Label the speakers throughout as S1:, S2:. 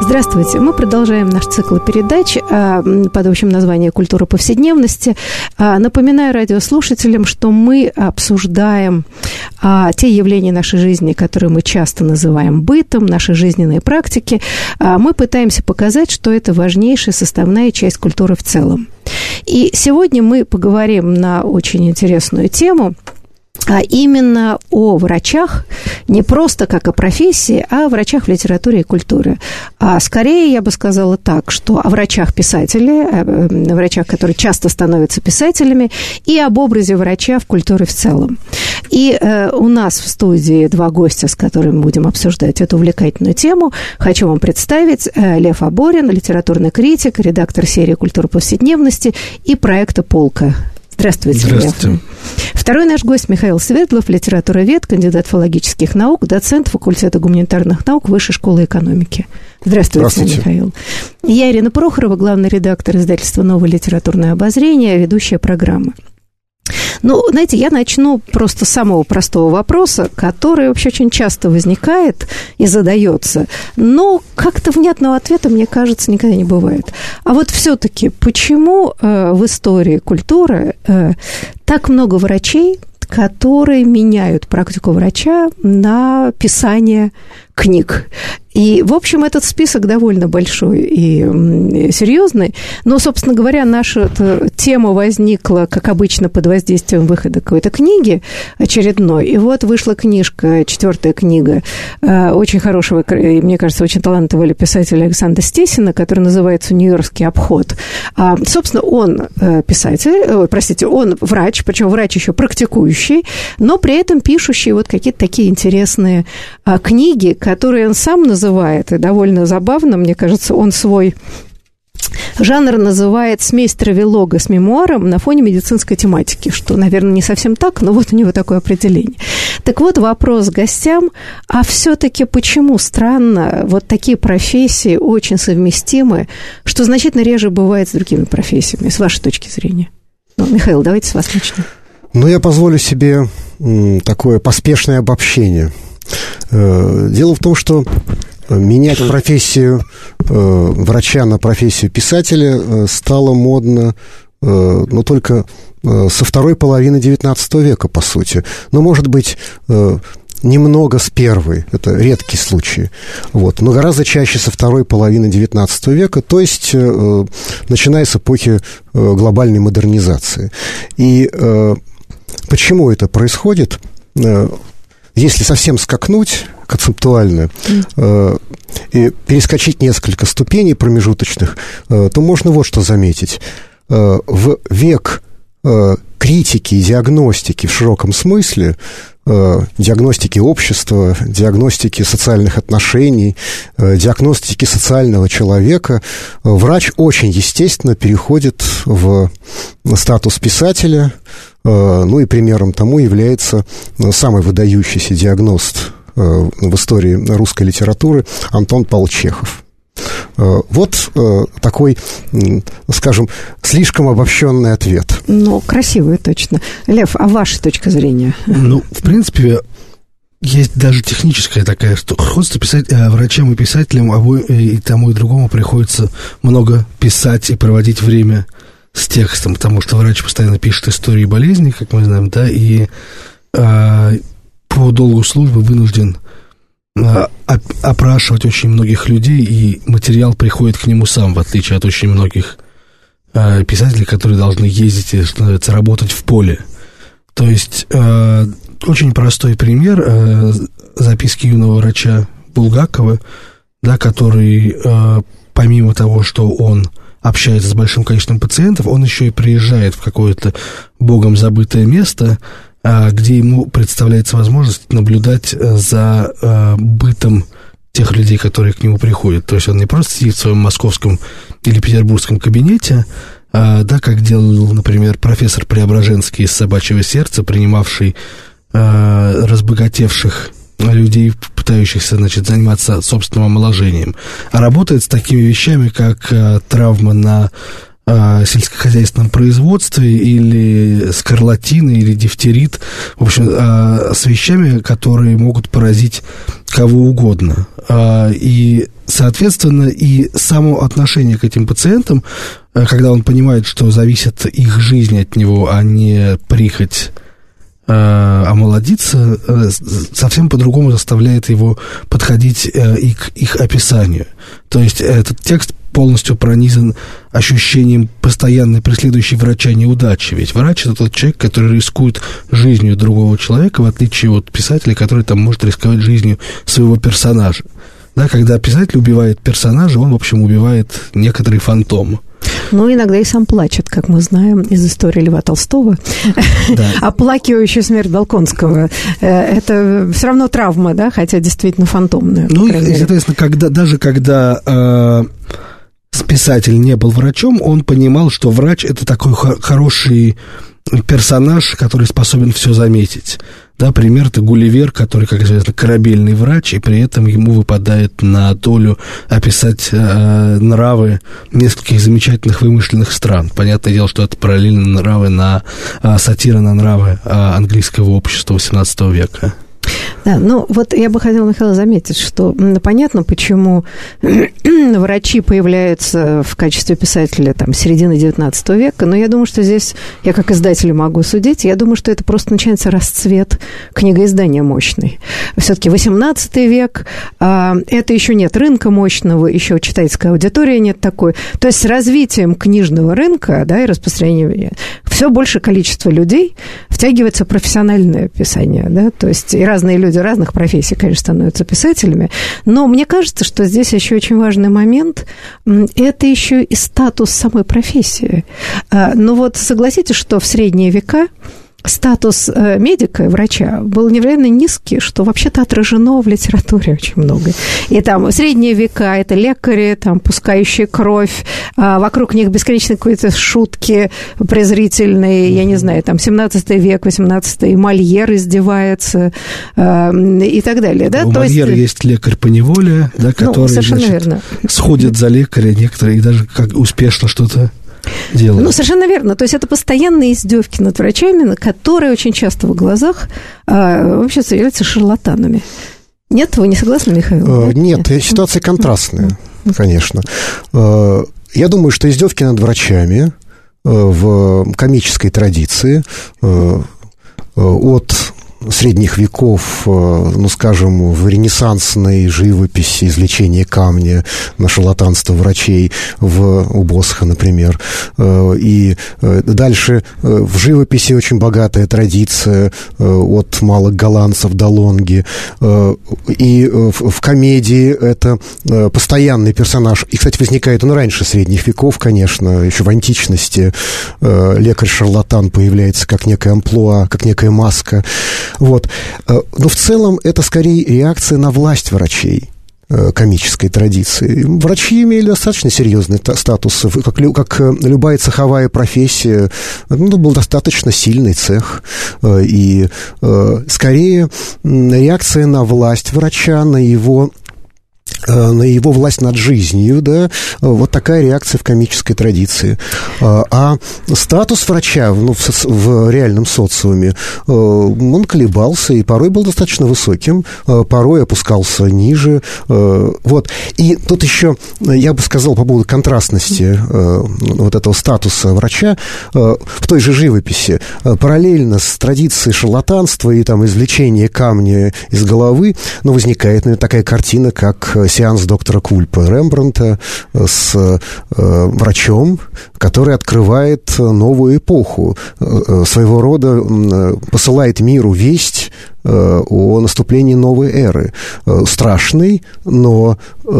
S1: Здравствуйте. Мы продолжаем наш цикл передач а, под общим названием «Культура повседневности». А, напоминаю радиослушателям, что мы обсуждаем а, те явления нашей жизни, которые мы часто называем бытом, наши жизненные практики. Мы пытаемся показать, что это важнейшая составная часть культуры в целом. И сегодня мы поговорим на очень интересную тему – а именно о врачах, не просто как о профессии, а о врачах в литературе и культуре. А скорее я бы сказала так, что о врачах-писателе, о э, врачах, которые часто становятся писателями, и об образе врача в культуре в целом. И э, у нас в студии два гостя, с которыми будем обсуждать эту увлекательную тему. Хочу вам представить э, Лев Аборин, литературный критик, редактор серии «Культура повседневности» и проекта «Полка». Здравствуйте,
S2: Здравствуйте.
S1: Лев. Второй наш гость Михаил Светлов, литературовед, кандидат филологических наук, доцент факультета гуманитарных наук Высшей школы экономики. Здравствуйте,
S2: Здравствуйте.
S1: Михаил. Я Ирина Прохорова, главный редактор издательства «Новое литературное обозрение», ведущая программы. Ну, знаете, я начну просто с самого простого вопроса, который вообще очень часто возникает и задается, но как-то внятного ответа, мне кажется, никогда не бывает. А вот все-таки, почему э, в истории культуры э, так много врачей, которые меняют практику врача на писание книг. И, в общем, этот список довольно большой и серьезный. Но, собственно говоря, наша тема возникла, как обычно, под воздействием выхода какой-то книги очередной. И вот вышла книжка, четвертая книга, э, очень хорошего, мне кажется, очень талантливого писателя Александра Стесина, который называется «Нью-Йоркский обход». А, собственно, он э, писатель, простите, он врач, причем врач еще практикующий, но при этом пишущий вот какие-то такие интересные а, книги, которые он сам называет, и довольно забавно, мне кажется, он свой Жанр называет смесь травелога с мемуаром на фоне медицинской тематики, что, наверное, не совсем так, но вот у него такое определение. Так вот, вопрос гостям, а все-таки почему странно вот такие профессии очень совместимы, что значительно реже бывает с другими профессиями, с вашей точки зрения? Ну, Михаил, давайте с вас начнем.
S2: Ну, я позволю себе такое поспешное обобщение – дело в том, что э, менять профессию э, врача на профессию писателя стало модно, но только со второй половины XIX века, по сути. Но, может быть, немного с первой, это редкие случаи, вот, но гораздо чаще со второй половины XIX века, то есть начиная с эпохи глобальной модернизации. И почему это происходит? Если совсем скакнуть концептуально э, и перескочить несколько ступеней промежуточных, э, то можно вот что заметить. Э, в век э, критики и диагностики в широком смысле, э, диагностики общества, диагностики социальных отношений, э, диагностики социального человека, э, врач очень естественно переходит в статус писателя, ну и примером тому является э, самый выдающийся диагност э, в истории русской литературы Антон Чехов. Вот такой, скажем, слишком обобщенный ответ.
S1: Ну, красивый точно. Лев, а ваша точка зрения?
S3: Ну, в принципе, есть даже техническая такая, что просто писать, врачам и писателям обоим, и тому, и другому приходится много писать и проводить время с текстом, потому что врач постоянно пишет истории болезни, как мы знаем, да, и а, по долгу службы вынужден а, опрашивать очень многих людей, и материал приходит к нему сам, в отличие от очень многих а, писателей, которые должны ездить, что называется, работать в поле. То есть а, очень простой пример а, записки юного врача Булгакова, да, который а, помимо того, что он общается с большим количеством пациентов, он еще и приезжает в какое-то богом забытое место, а, где ему представляется возможность наблюдать э, за э, бытом тех людей, которые к нему приходят. То есть он не просто сидит в своем московском или петербургском кабинете, а, да, как делал, например, профессор Преображенский из «Собачьего сердца», принимавший а, разбогатевших людей, пытающихся, значит, заниматься собственным омоложением, а работает с такими вещами, как а, травма на а, сельскохозяйственном производстве или скарлатины или дифтерит, в общем, а, с вещами, которые могут поразить кого угодно. А, и, соответственно, и само отношение к этим пациентам, когда он понимает, что зависит их жизнь от него, а не прихоть омолодиться, совсем по-другому заставляет его подходить и к их описанию. То есть этот текст полностью пронизан ощущением постоянной преследующей врача неудачи. Ведь врач это тот человек, который рискует жизнью другого человека, в отличие от писателя, который там может рисковать жизнью своего персонажа. Да, когда писатель убивает персонажа, он, в общем, убивает некоторый фантом.
S1: Ну, иногда и сам плачет, как мы знаем из истории Льва Толстого. Да. Оплакивающая смерть Балконского. Э, это все равно травма, да, хотя действительно фантомная.
S3: Ну, и, соответственно, когда, даже когда э, писатель не был врачом, он понимал, что врач это такой хороший персонаж, который способен все заметить. Да, пример это Гулливер, который, как известно, корабельный врач, и при этом ему выпадает на долю описать э, нравы нескольких замечательных вымышленных стран. Понятное дело, что это параллельно нравы на э, сатира на нравы э, английского общества XVIII века.
S1: Да, ну вот я бы хотела, Михаил, заметить, что понятно, почему врачи появляются в качестве писателя там середины XIX века, но я думаю, что здесь, я как издатель могу судить, я думаю, что это просто начинается расцвет книгоиздания мощный. Все-таки XVIII век, а, это еще нет рынка мощного, еще читательская аудитория нет такой. То есть с развитием книжного рынка да, и распространением все больше количество людей втягивается в профессиональное писание, да, то есть и разные люди разных профессий, конечно, становятся писателями, но мне кажется, что здесь еще очень важный момент – это еще и статус самой профессии. А, ну вот согласитесь, что в средние века статус э, медика и врача был невероятно низкий, что вообще-то отражено в литературе очень много. И там средние века, это лекари, там, пускающие кровь, а вокруг них бесконечные какие-то шутки презрительные, я не знаю, там, 17 век, 18 Мольер издевается э, и так далее. Да?
S3: У То Мольера есть... есть лекарь по неволе, да, ну, который ну, значит, верно. сходит за лекаря некоторые, и даже как успешно что-то делают.
S1: Ну, совершенно верно. То есть это постоянные издевки над врачами, которые очень часто в глазах а, вообще являются шарлатанами. Нет, вы не согласны, Михаил?
S2: Э, нет, ситуация контрастная, конечно. Э, я думаю, что издевки над врачами э, в комической традиции от средних веков, э, ну, скажем, в ренессансной живописи, излечение камня, на шарлатанство врачей в, у например. Э, и э, дальше в живописи очень богатая традиция от малых голландцев до лонги. И в комедии это постоянный персонаж. И, кстати, возникает он раньше средних веков, конечно, еще в античности. Лекарь-шарлатан появляется как некая амплуа, как некая маска. Вот. Э, но в целом это скорее реакция на власть врачей э, комической традиции. Врачи имели достаточно серьезный статус, как, как э, любая цеховая профессия. Ну, это был достаточно сильный цех. И скорее реакция на власть врача, на его на его власть над жизнью, да, вот такая реакция в комической традиции. А, а статус врача ну, в, в реальном социуме, э, он колебался и порой был достаточно высоким, э, порой опускался ниже. Вот. И тут еще, я бы сказал, по поводу контрастности вот этого статуса врача в той же живописи, параллельно с традицией шарлатанства и там извлечения камня из головы, ну, возникает наверное, такая картина, как сеанс доктора Кульпа Рембранта с э, врачом, который открывает новую эпоху, своего рода посылает миру весть Э, о наступлении новой эры. Э, страшный, но э,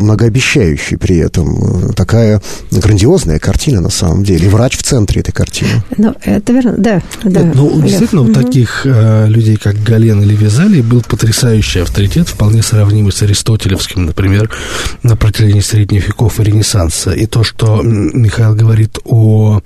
S2: многообещающий при этом. Такая грандиозная картина на самом деле. И врач в центре этой картины.
S1: Ну, это верно, да. да
S3: ну, Лев. действительно, у таких э, людей, как Гален или Визали, был потрясающий авторитет, вполне сравнимый с аристотелевским, например, на протяжении средних веков и Ренессанса. И то, что Михаил говорит о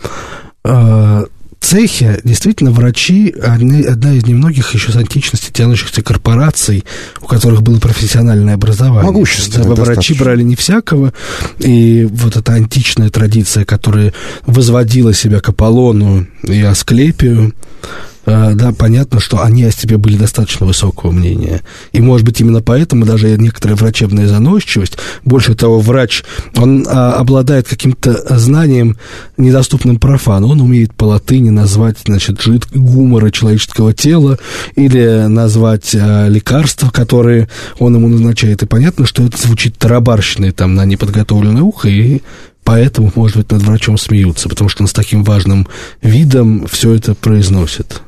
S3: цехе. Действительно врачи одни, одна из немногих еще с античности тянущихся корпораций, у которых было профессиональное образование.
S2: Могущественное
S3: Врачи брали не всякого, и вот эта античная традиция, которая возводила себя к Аполлону и Асклепию, Э, да, понятно, что они о себе были достаточно высокого мнения. И, может быть, именно поэтому даже некоторая врачебная заносчивость, больше того, врач, он а, обладает каким-то знанием, недоступным профану. Он умеет по латыни назвать, значит, жид гумора человеческого тела или назвать а, лекарства, которые он ему назначает. И понятно, что это звучит тарабарщиной там на неподготовленное ухо, и поэтому, может быть, над врачом смеются, потому что он с таким важным видом все это произносит.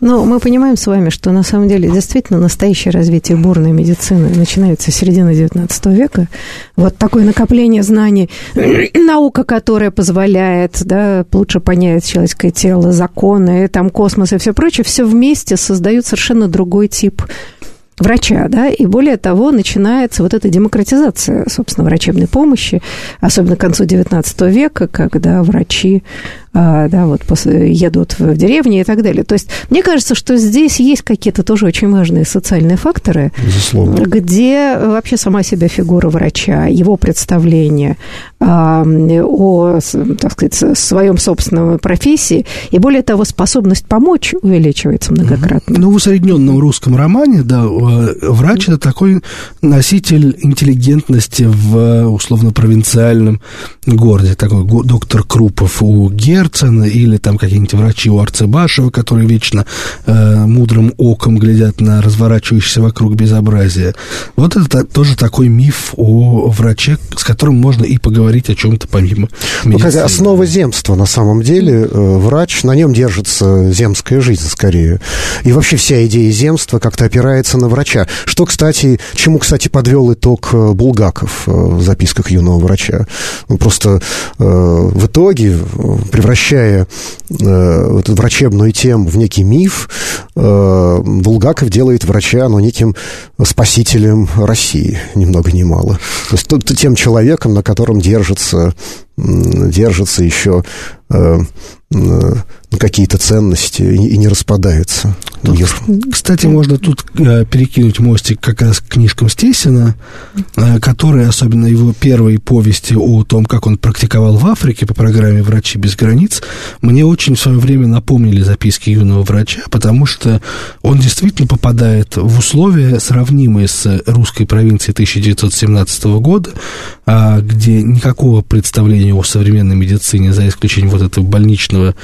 S1: Но мы понимаем с вами, что на самом деле действительно настоящее развитие бурной медицины начинается с середины XIX века. Вот такое накопление знаний, наука, которая позволяет да, лучше понять человеческое тело, законы, там космос и все прочее, все вместе создают совершенно другой тип врача, да, и более того, начинается вот эта демократизация, собственно, врачебной помощи, особенно к концу XIX века, когда врачи да, вот едут в деревни и так далее. То есть мне кажется, что здесь есть какие-то тоже очень важные социальные факторы,
S2: Безусловно.
S1: где вообще сама себя фигура врача, его представление а, о, так сказать, своем собственном профессии, и более того, способность помочь увеличивается многократно.
S3: Ну, в усредненном русском романе, да, врач – это такой носитель интеллигентности в условно-провинциальном городе, такой доктор Крупов у Гер Герцена или там какие-нибудь врачи у Арцебашева, которые вечно э, мудрым оком глядят на разворачивающееся вокруг безобразие. Вот это тоже такой миф о враче, с которым можно и поговорить о чем-то помимо
S2: медицины. Ну, как основа земства, на самом деле, э, врач, на нем держится земская жизнь скорее. И вообще вся идея земства как-то опирается на врача. Что, кстати, чему, кстати, подвел итог э, Булгаков э, в записках юного врача. Он просто э, в итоге превращается превращая э, эту врачебную тему в некий миф, э, Булгаков делает врача, ну, неким спасителем России, ни много ни мало. То есть тот, тем человеком, на котором держится, держится еще э, какие-то ценности и, не распадается
S3: тут, мир. Кстати, можно тут э, перекинуть мостик как раз к книжкам Стесина, э, которые, особенно его первые повести о том, как он практиковал в Африке по программе «Врачи без границ», мне очень в свое время напомнили записки юного врача, потому что он действительно попадает в условия, сравнимые с русской провинцией 1917 года, э, где никакого представления о современной медицине, за исключением вот этого больничного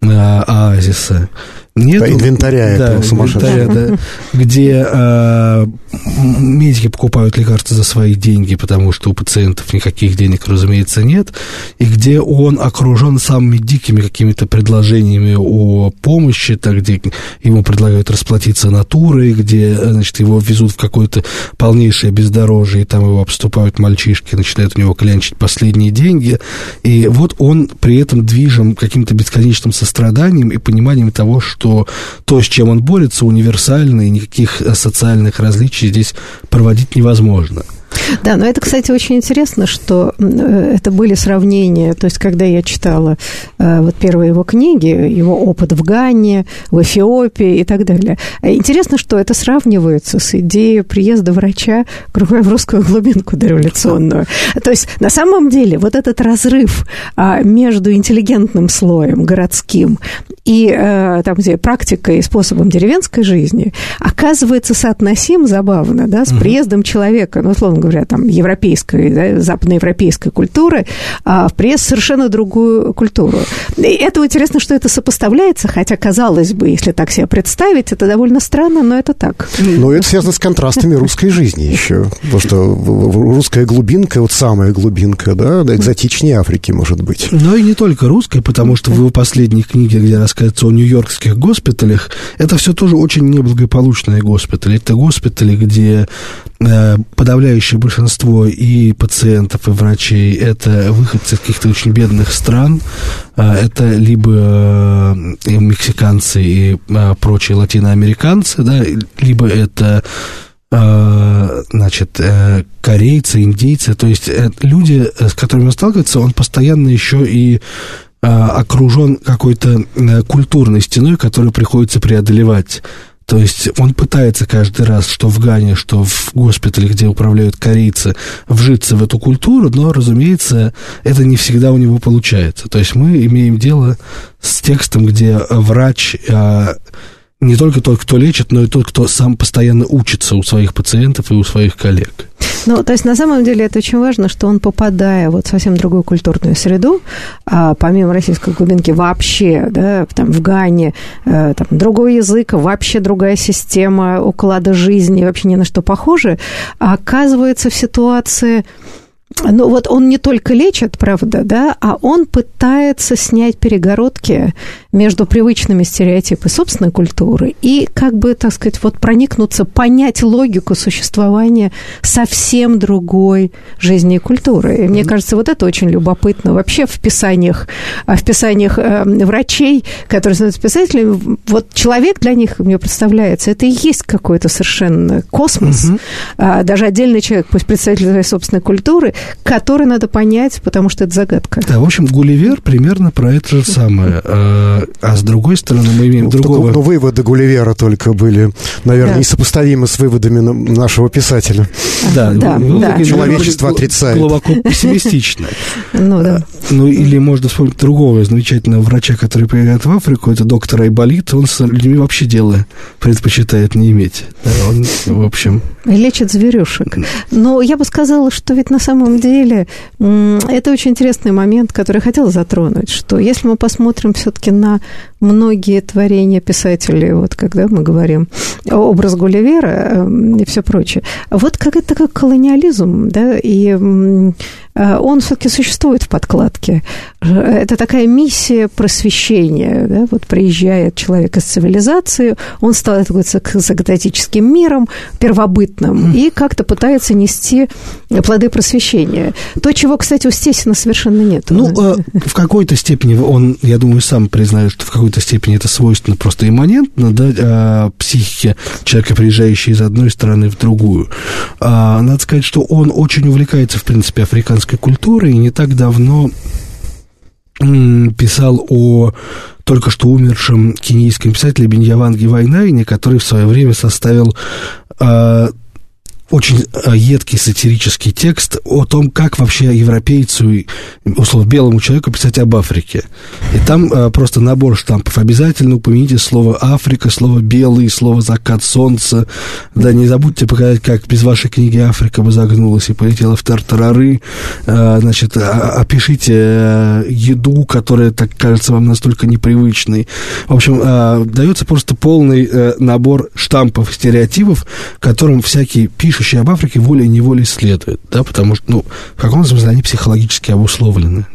S3: оазиса.
S2: Нет, По инвентаря да, этого сумасшедшего.
S3: да, где э, медики покупают лекарства за свои деньги, потому что у пациентов никаких денег, разумеется, нет, и где он окружен самыми дикими какими-то предложениями о помощи, так, где ему предлагают расплатиться натурой, где, значит, его везут в какое-то полнейшее бездорожье, и там его обступают мальчишки, начинают у него клянчить последние деньги, и вот он при этом движим каким-то бесконечным состраданием и пониманием того, что что то, с чем он борется, универсально, и никаких э, социальных различий здесь проводить невозможно.
S1: Да, но это, кстати, очень интересно, что э, это были сравнения, то есть, когда я читала э, вот первые его книги, его опыт в Гане, в Эфиопии и так далее. Интересно, что это сравнивается с идеей приезда врача в русскую глубинку дореволюционную. То есть, на самом деле, вот этот разрыв а, между интеллигентным слоем, городским, и э, там, где практикой и способом деревенской жизни, оказывается соотносим забавно, да, с приездом человека, ну, условно говоря, там, европейской, да, западноевропейской культуры, а в пресс совершенно другую культуру. И это интересно, что это сопоставляется, хотя, казалось бы, если так себе представить, это довольно странно, но это так.
S2: Но это связано с контрастами русской жизни еще, потому что русская глубинка, вот самая глубинка, да, экзотичнее Африки, может быть.
S3: Но и не только русская, потому что в его последней книге, где рассказывается о нью-йоркских госпиталях, это все тоже очень неблагополучные госпитали. Это госпитали, где подавляющее большинство и пациентов, и врачей это выходцы из каких-то очень бедных стран. Э, это либо э, мексиканцы и прочие латиноамериканцы, да, либо это значит, корейцы, индейцы, то есть люди, с которыми он сталкивается, он постоянно еще и окружен какой-то культурной стеной, которую приходится преодолевать. То есть он пытается каждый раз, что в Гане, что в госпитале, где управляют корейцы, вжиться в эту культуру, но, разумеется, это не всегда у него получается. То есть мы имеем дело с текстом, где врач а, не только тот, кто лечит, но и тот, кто сам постоянно учится у своих пациентов и у своих коллег.
S1: Ну, то есть, на самом деле, это очень важно, что он, попадая вот в совсем другую культурную среду, а, помимо российской глубинки, вообще, да, там, в Гане, а, там, другой язык, вообще другая система уклада жизни, вообще ни на что похоже, оказывается в ситуации ну вот он не только лечит, правда, да, а он пытается снять перегородки между привычными стереотипами собственной культуры и как бы, так сказать, вот проникнуться, понять логику существования совсем другой жизни и культуры. И мне кажется, вот это очень любопытно. Вообще в писаниях, в писаниях э, врачей, которые становятся писателями, вот человек для них, мне представляется, это и есть какой-то совершенно космос. Угу. Даже отдельный человек, пусть представитель своей собственной культуры, который надо понять, потому что это загадка.
S3: Да, в общем, Гулливер примерно про это же самое. А, а с другой стороны мы имеем ну, другого...
S2: Но выводы Гулливера только были, наверное, да. несопоставимы с выводами нашего писателя.
S3: Да,
S2: да, да. человечество отрицает.
S3: Глубоко пессимистично.
S1: Ну, да.
S3: Ну, или можно вспомнить другого замечательного врача, который приезжает в Африку, это доктор Айболит, он с людьми вообще дела предпочитает не иметь. Он, в общем...
S1: Лечит зверюшек. Но я бы сказала, что ведь на самом самом деле это очень интересный момент, который я хотела затронуть, что если мы посмотрим все-таки на многие творения писателей, вот когда мы говорим образ Гулливера эм, и все прочее, вот как это как колониализм, да, и э, он все-таки существует в подкладке. Это такая миссия просвещения, да, вот приезжает человек из цивилизации, он сталкивается с экзотическим миром, первобытным, и как-то пытается нести плоды просвещения. То, чего, кстати, у Стесина совершенно нет.
S3: Ну, э, в какой-то степени он, я думаю, сам признает, что в какой-то какой-то степени это свойственно просто имманентно, да, а, психике человека, приезжающей из одной страны в другую. А, надо сказать, что он очень увлекается, в принципе, африканской культурой, и не так давно писал о только что умершем кенийском писателе Беньяванге Вайнайне, который в свое время составил а, очень э, едкий сатирический текст о том, как вообще европейцу, условно, белому человеку писать об Африке. И там э, просто набор штампов. Обязательно упомяните слово «Африка», слово «белый», слово «закат солнца». Да, не забудьте показать, как без вашей книги Африка бы загнулась и полетела в тартарары. Э, значит, опишите еду, которая, так кажется, вам настолько непривычной. В общем, дается просто полный набор штампов, стереотипов, которым всякий пишет пишущий об Африке волей-неволей следует, да, потому что, ну, в каком смысле они психологически обусловлены.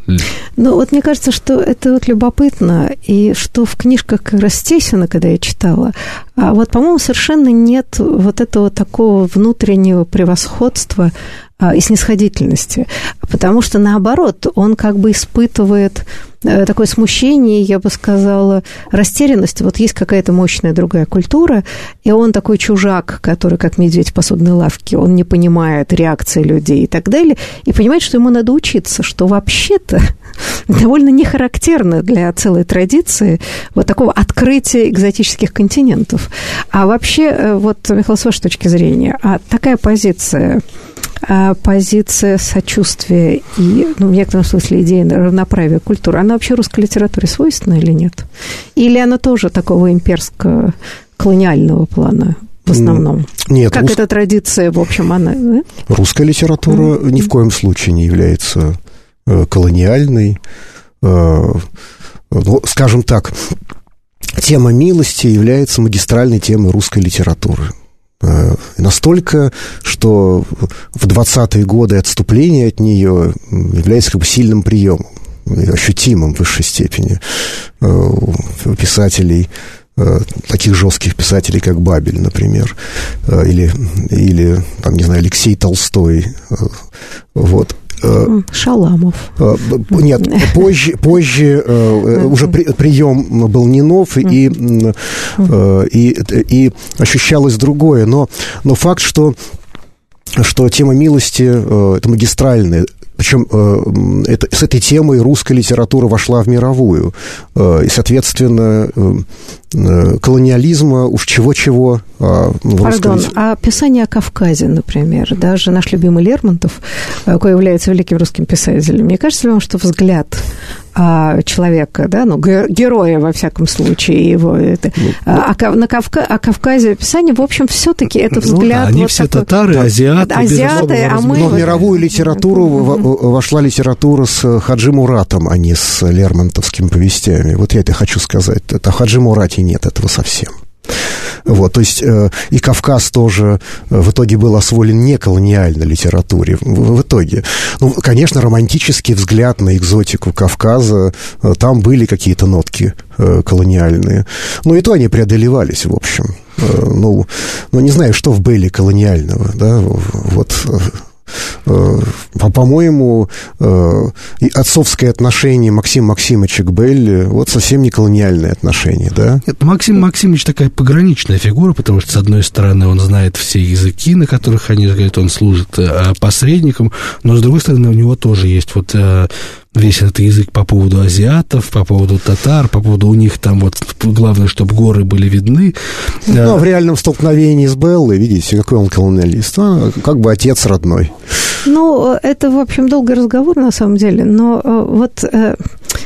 S1: Ну, вот мне кажется, что это вот любопытно, и что в книжках Растесина, когда я читала, а вот, по-моему, совершенно нет вот этого такого внутреннего превосходства и снисходительности, потому что, наоборот, он как бы испытывает Э, такое смущение, я бы сказала, растерянность. Вот есть какая-то мощная другая культура, и он такой чужак, который как медведь в посудной лавке, он не понимает реакции людей и так далее, и понимает, что ему надо учиться, что вообще-то довольно не характерно для целой традиции вот такого открытия экзотических континентов. А вообще, э, вот, Михаил, с вашей точки зрения, а такая позиция а позиция сочувствия и, ну, в некотором смысле, идея равноправия культуры, она вообще русской литературе свойственна или нет? Или она тоже такого имперского колониального плана? в основном?
S2: Нет.
S1: Как рус... эта традиция, в общем, она... Да?
S2: Русская литература mm-hmm. ни в коем случае не является э, колониальной. Э, ну, скажем так, тема милости является магистральной темой русской литературы. Э, настолько, что в 20-е годы отступление от нее является как бы сильным приемом, ощутимым в высшей степени э, у писателей э, таких жестких писателей, как Бабель, например, или, или там, не знаю, Алексей Толстой. Вот.
S1: Шаламов.
S2: Нет, позже, позже уже при, прием был не нов, и, и, и ощущалось другое. Но, но факт, что что тема милости это магистральная причем э, это, с этой темой русская литература вошла в мировую. Э, и, соответственно, э, колониализма уж чего-чего
S1: а, в Пардон, русской... а писание о Кавказе, например, даже наш любимый Лермонтов, какой является великим русским писателем, мне кажется ли вам, что взгляд а, человека, да, ну, героя, во всяком случае, его. Это, ну, а, а, на Кавка, о Кавказе описание, в общем, все-таки это взгляд... Ну, да,
S3: они вот все такой, татары, азиаты.
S1: Азиаты, а мы...
S2: Но в мировую литературу вошла литература с Хаджи Муратом, а не с Лермонтовскими повестями. Вот я это хочу сказать. Это Хаджи Мурате нет этого совсем. Вот, то есть э, и Кавказ тоже э, в итоге был освоен не колониальной литературе. В, в итоге, ну, конечно, романтический взгляд на экзотику Кавказа, э, там были какие-то нотки э, колониальные. Но и то они преодолевались, в общем. Э, ну, ну, не знаю, что в Белле колониального, да, вот Э, по-моему, э, отцовское отношение Максима Максимовича к Белли, вот совсем не колониальное отношение, да?
S3: Нет, Максим Максимович такая пограничная фигура, потому что, с одной стороны, он знает все языки, на которых они говорят, он служит э, посредником, но, с другой стороны, у него тоже есть вот весь этот язык по поводу азиатов, по поводу татар, по поводу у них там вот главное, чтобы горы были видны.
S2: Ну, а в реальном столкновении с Беллой, видите, какой он колониалист, а, как бы отец родной.
S1: Ну, это, в общем, долгий разговор на самом деле, но э, вот, э,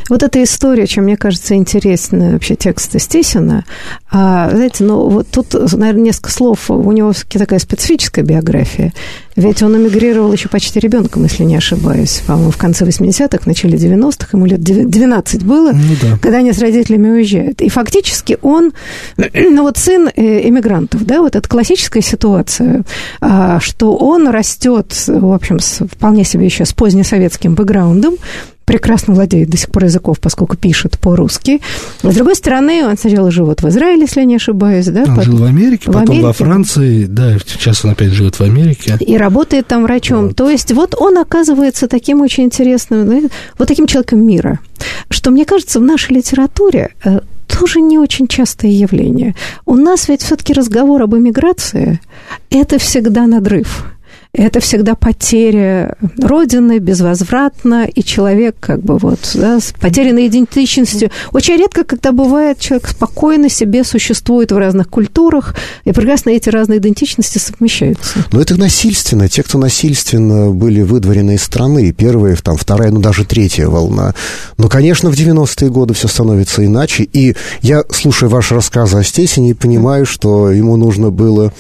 S1: вот эта история, чем мне кажется интересна вообще текста Стесина, а, знаете, ну, вот тут, наверное, несколько слов, у него такая специфическая биография, ведь он эмигрировал еще почти ребенком, если не ошибаюсь, по-моему, в конце 80-х, в начале 90-х, ему лет 12 было, ну, да. когда они с родителями уезжают. И фактически он, ну вот сын э, эмигрантов, да, вот эта классическая ситуация, а, что он растет, в общем, с, вполне себе еще с позднесоветским бэкграундом, прекрасно владеет до сих пор языков, поскольку пишет по-русски. С другой стороны, он сначала жил вот в Израиле, если я не ошибаюсь, да?
S3: Он потом, жил в Америке, в потом Америке. во Франции, да, сейчас он опять живет в Америке.
S1: И работает там врачом. Вот. То есть вот он оказывается таким очень интересным, вот таким человеком мира, что, мне кажется, в нашей литературе э, тоже не очень частое явление. У нас ведь все-таки разговор об эмиграции – это всегда надрыв это всегда потеря Родины безвозвратно, и человек как бы вот да, с потерянной идентичностью. Очень редко, когда бывает, человек спокойно себе существует в разных культурах, и прекрасно эти разные идентичности совмещаются.
S2: Но это насильственно. Те, кто насильственно были выдворены из страны, первая, там, вторая, ну даже третья волна. Но, конечно, в 90-е годы все становится иначе. И я, слушая ваши рассказы о Стесине, понимаю, что ему нужно было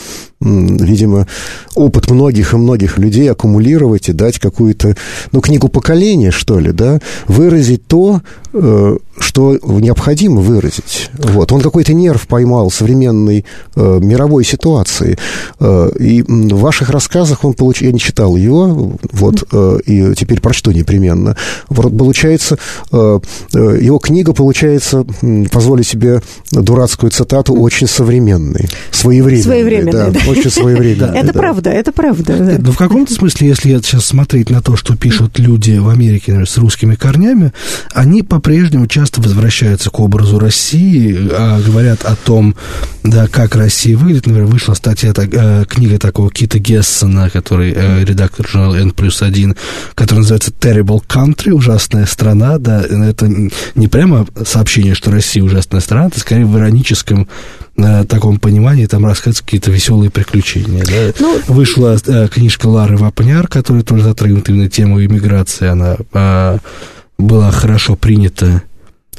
S2: видимо, опыт многих и многих людей аккумулировать и дать какую-то, ну, книгу поколения, что ли, да, выразить то, э, что необходимо выразить. Вот. Он какой-то нерв поймал современной э, мировой ситуации. Э, и в ваших рассказах он получил... Я не читал его, вот, э, и теперь прочту непременно. Вот, получается, э, э его книга, получается, позволю себе дурацкую цитату, очень современной, своевременной.
S1: Своевременной, да. да.
S2: Очень своевременной.
S1: Это правда, это правда. Но
S3: ну, в каком-то смысле, если я сейчас смотреть на то, что пишут люди в Америке с русскими корнями, они по-прежнему часто возвращаются к образу России, а говорят о том, да, как Россия выглядит. Например, вышла статья, так, э, книга такого Кита Гессона, который э, редактор журнала N плюс один, который называется Terrible Country, ужасная страна, да, это не прямо сообщение, что Россия ужасная страна, это скорее в ироническом э, таком понимании, там рассказываются какие-то веселые приключения, да. Ну, Вышла э, книжка Лары Вапняр, которая тоже затрагивает именно тему иммиграции, она э, была хорошо принята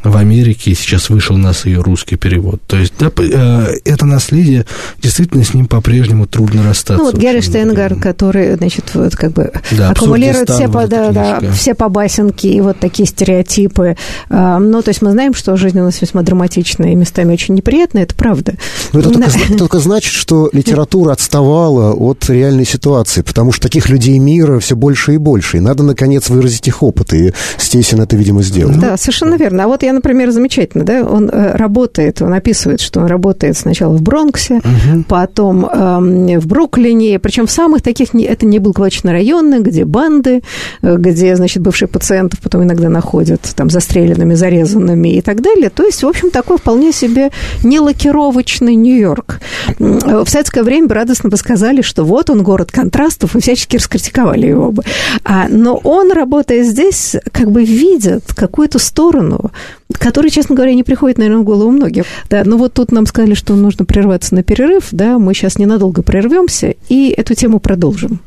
S3: в Америке, и сейчас вышел у нас ее русский перевод. То есть да, э, это наследие, действительно, с ним по-прежнему трудно расстаться.
S1: Ну, вот Герри Штейнгард, который, значит, вот как бы да, аккумулирует все, по, да, да, все побасенки и вот такие стереотипы. А, ну, то есть мы знаем, что жизнь у нас весьма драматичная и местами очень неприятная, это правда.
S2: Но это да. только, только значит, что литература отставала от реальной ситуации, потому что таких людей мира все больше и больше, и надо, наконец, выразить их опыт, и Стесин это, видимо, сделал.
S1: Да, совершенно верно. А вот я например, замечательно, да, он э, работает, он описывает, что он работает сначала в Бронксе, угу. потом э, в Бруклине, причем в самых таких, это не благополучно районы, где банды, э, где, значит, бывшие пациентов потом иногда находят там застреленными, зарезанными и так далее. То есть, в общем, такой вполне себе не лакировочный Нью-Йорк. В советское время бы радостно бы сказали, что вот он город контрастов, и всячески раскритиковали его бы. А, но он, работая здесь, как бы видит какую-то сторону, который, честно говоря, не приходит, наверное, в голову многих. Да, но вот тут нам сказали, что нужно прерваться на перерыв, да, мы сейчас ненадолго прервемся и эту тему продолжим.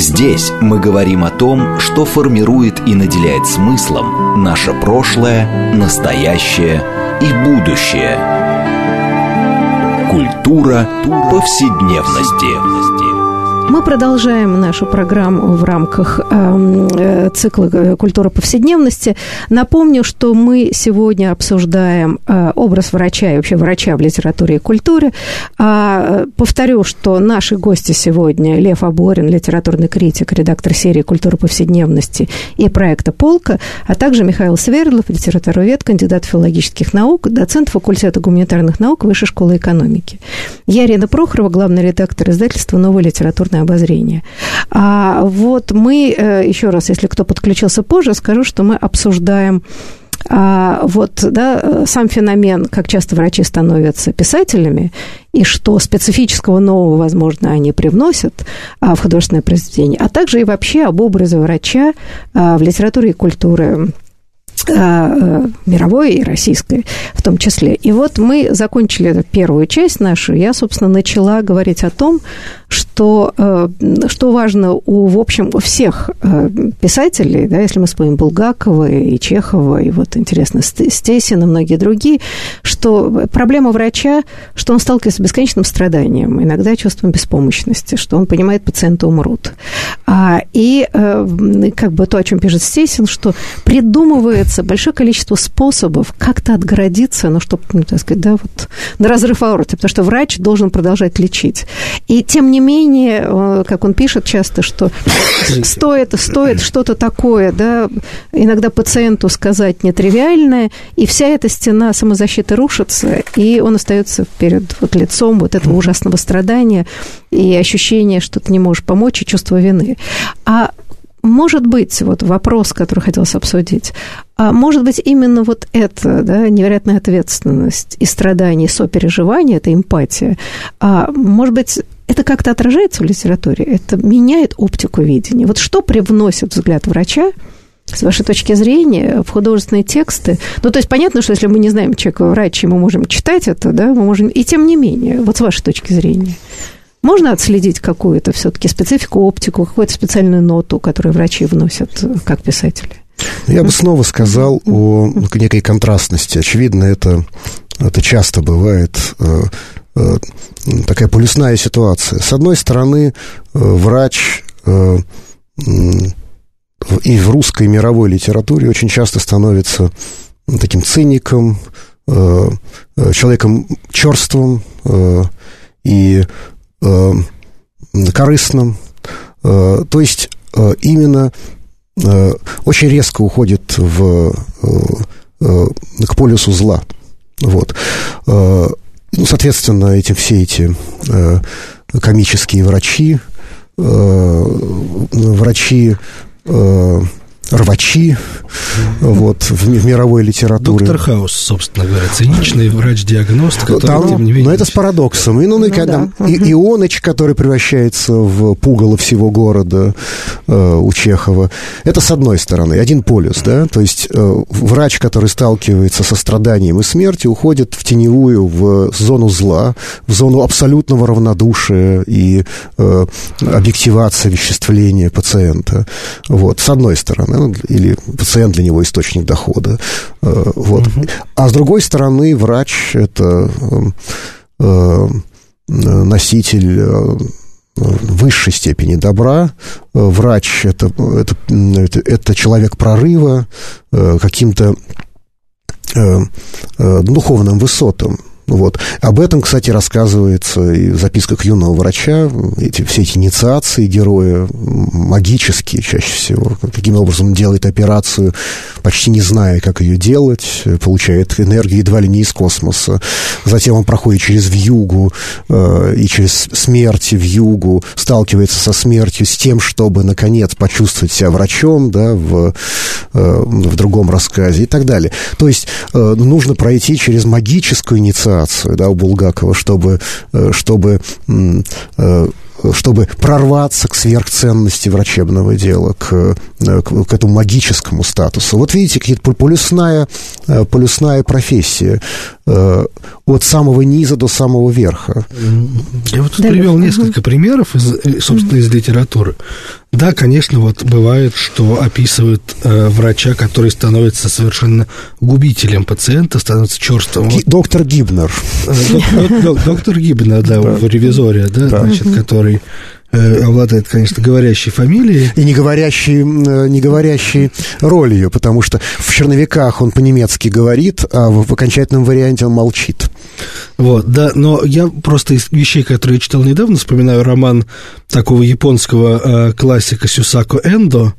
S4: Здесь мы говорим о том, что формирует и наделяет смыслом наше прошлое, настоящее и будущее. Культура повседневности.
S1: Мы продолжаем нашу программу в рамках эм, э, цикла э, «Культура повседневности». Напомню, что мы сегодня обсуждаем э, образ врача и вообще врача в литературе и культуре. А, повторю, что наши гости сегодня Лев Аборин, литературный критик, редактор серии «Культура повседневности» и проекта «Полка», а также Михаил Свердлов, литературовед, кандидат филологических наук, доцент факультета гуманитарных наук Высшей школы экономики. Я Ирина Прохорова, главный редактор издательства «Новая литературная критичное обозрение. А вот мы, э, еще раз, если кто подключился позже, скажу, что мы обсуждаем а, вот, да, сам феномен, как часто врачи становятся писателями, и что специфического нового, возможно, они привносят а, в художественное произведение, а также и вообще об образе врача а, в литературе и культуре мировой и российской в том числе. И вот мы закончили первую часть нашу. Я, собственно, начала говорить о том, что, э, что важно у, в общем, у всех э, писателей, да, если мы вспомним Булгакова и Чехова, и вот, интересно, Стесина, многие другие, что проблема врача, что он сталкивается с бесконечным страданием, иногда чувством беспомощности, что он понимает, пациенты умрут. А, и как бы то, о чем пишет Стесин, что придумывается появляется большое количество способов как-то отгородиться, ну, чтобы, ну, так сказать, да, вот, на разрыв аорты, потому что врач должен продолжать лечить. И, тем не менее, э, как он пишет часто, что стоит, стоит что-то такое, да, иногда пациенту сказать нетривиальное, и вся эта стена самозащиты рушится, и он остается перед вот лицом вот этого ужасного страдания и ощущения, что ты не можешь помочь, и чувство вины. А может быть, вот вопрос, который хотелось обсудить, а может быть, именно вот это, да, невероятная ответственность и страдания, и сопереживание, это эмпатия, а может быть, это как-то отражается в литературе, это меняет оптику видения. Вот что привносит взгляд врача, с вашей точки зрения, в художественные тексты? Ну, то есть понятно, что если мы не знаем человека врача, мы можем читать это, да, мы можем... И тем не менее, вот с вашей точки зрения. Можно отследить какую-то все-таки специфику, оптику, какую-то специальную ноту, которую врачи вносят э, как писатели?
S2: Я бы снова сказал о некой контрастности. Очевидно, это, это часто бывает э, э, такая полюсная ситуация. С одной стороны, врач и в русской мировой литературе очень часто становится таким циником, человеком черствым и э, корыстным. Э, то есть э, именно э, очень резко уходит в, э, э, к полюсу зла. Вот. Э, ну, соответственно, эти, все эти э, комические врачи, э, врачи, э, рвачи вот, в, в мировой литературе.
S3: Доктор Хаус, собственно говоря, циничный врач-диагност, который,
S2: Там, тем не менее... Но это с парадоксом. И, ну, ну, и, да. и, Ионыч, который превращается в пугало всего города э, у Чехова. Это с одной стороны, один полюс, да, то есть э, врач, который сталкивается со страданием и смертью, уходит в теневую, в зону зла, в зону абсолютного равнодушия и э, объективации веществления пациента. Вот, с одной стороны, ну, или пациент для него источник дохода. Э, вот. Угу. А с другой стороны, врач это э, носитель э, высшей степени добра. Врач это, это, это, это человек прорыва каким-то духовным высотам. Вот. Об этом, кстати, рассказывается и в записках юного врача. Эти, все эти инициации героя магические чаще всего. Каким образом он делает операцию, почти не зная, как ее делать, получает энергию едва ли не из космоса. Затем он проходит через вьюгу э, и через смерть в югу, сталкивается со смертью с тем, чтобы, наконец, почувствовать себя врачом да, в, э, в другом рассказе и так далее. То есть э, нужно пройти через магическую инициацию операцию, да, у Булгакова, чтобы, э, чтобы э, чтобы прорваться к сверхценности врачебного дела, к, э, к, к этому магическому статусу. Вот видите, какая-то полюсная, полюсная профессия от самого низа до самого верха.
S3: Я вот тут да, привел несколько примеров, из, собственно, из литературы. Да, конечно, вот бывает, что описывают э, врача, который становится совершенно губителем пациента, становится черством.
S2: Ги- доктор Гибнер.
S3: Э, док- док- доктор Гибнер, да, в ревизоре, да, значит, который обладает, конечно, говорящей фамилией.
S2: И не говорящей, э, не говорящей ролью, потому что в черновиках он по-немецки говорит, а в, окончательном варианте он молчит.
S3: Вот, да, но я просто из вещей, которые я читал недавно, вспоминаю роман такого японского э, классика Сюсако Эндо, Э,